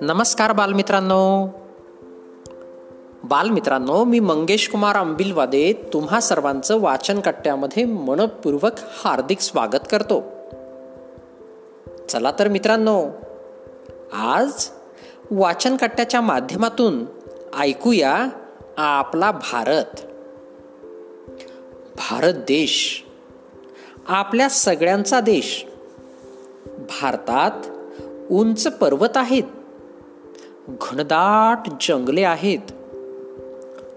नमस्कार बालमित्रांनो. बालमित्रांनो मी मंगेश कुमार अंबिलवादे तुम्हा सर्वांचं वाचन कट्ट्यामध्ये मनपूर्वक हार्दिक स्वागत करतो. चला तर मित्रांनो आज वाचन कट्ट्याच्या माध्यमातून ऐकूया आपला भारत. भारत देश. आपल्या सगळ्यांचा देश. भारतात उंच पर्वत आहेत. घनदाट जंगले आहेत.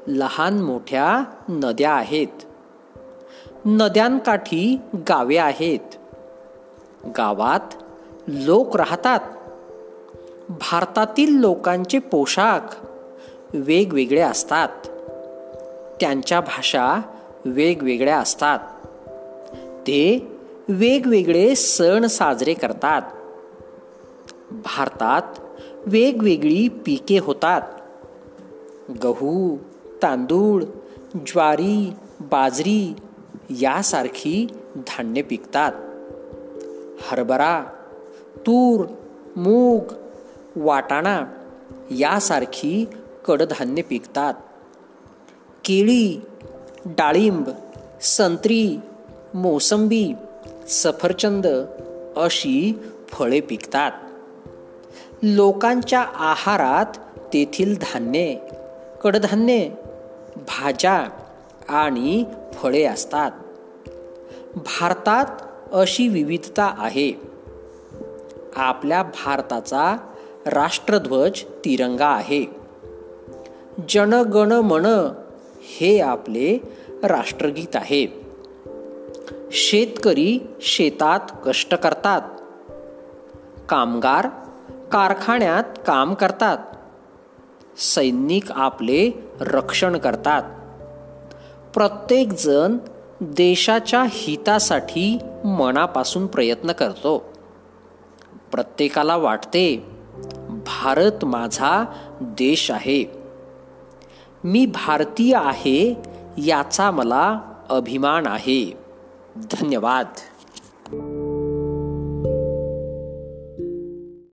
लहान मोठ्या नद्या आहेत. नद्यांकाठी गावे आहेत. गावात लोक राहतात. भारतातील लोकांचे पोशाख वेगवेगळे असतात. त्यांच्या भाषा वेगवेगळ्या असतात. ते वेगवेगळे सण साजरे करतात. भारतात वेगवेगळी पिके होतात. गहू तांदूळ ज्वारी बाजरी यासारखी धान्य पिकतात. हरभरा तूर मूग वाटाणा यासारखी कडधान्य पिकतात. केळी डाळिंब संत्री मोसंबी सफरचंद अशी फळे पिकतात. लोकांच्या आहारात तेथील धान्ये कडधान्ये भाज्या आणि फळे असतात. भारतात अशी विविधता आहे. आपल्या भारताचा राष्ट्रध्वज तिरंगा आहे. जनगण मन हे आपले राष्ट्रगीत आहे. शेतकरी शेतात कष्ट करतात. कामगार कारखान्यात काम करतात. सैनिक आपले रक्षण करतात. प्रत्येक जण देशाच्या हितासाठी मनापासून प्रयत्न करतो. प्रत्येकाला वाटते भारत माझा देश आहे. मी भारतीय आहे याचा मला अभिमान आहे. धन्यवाद.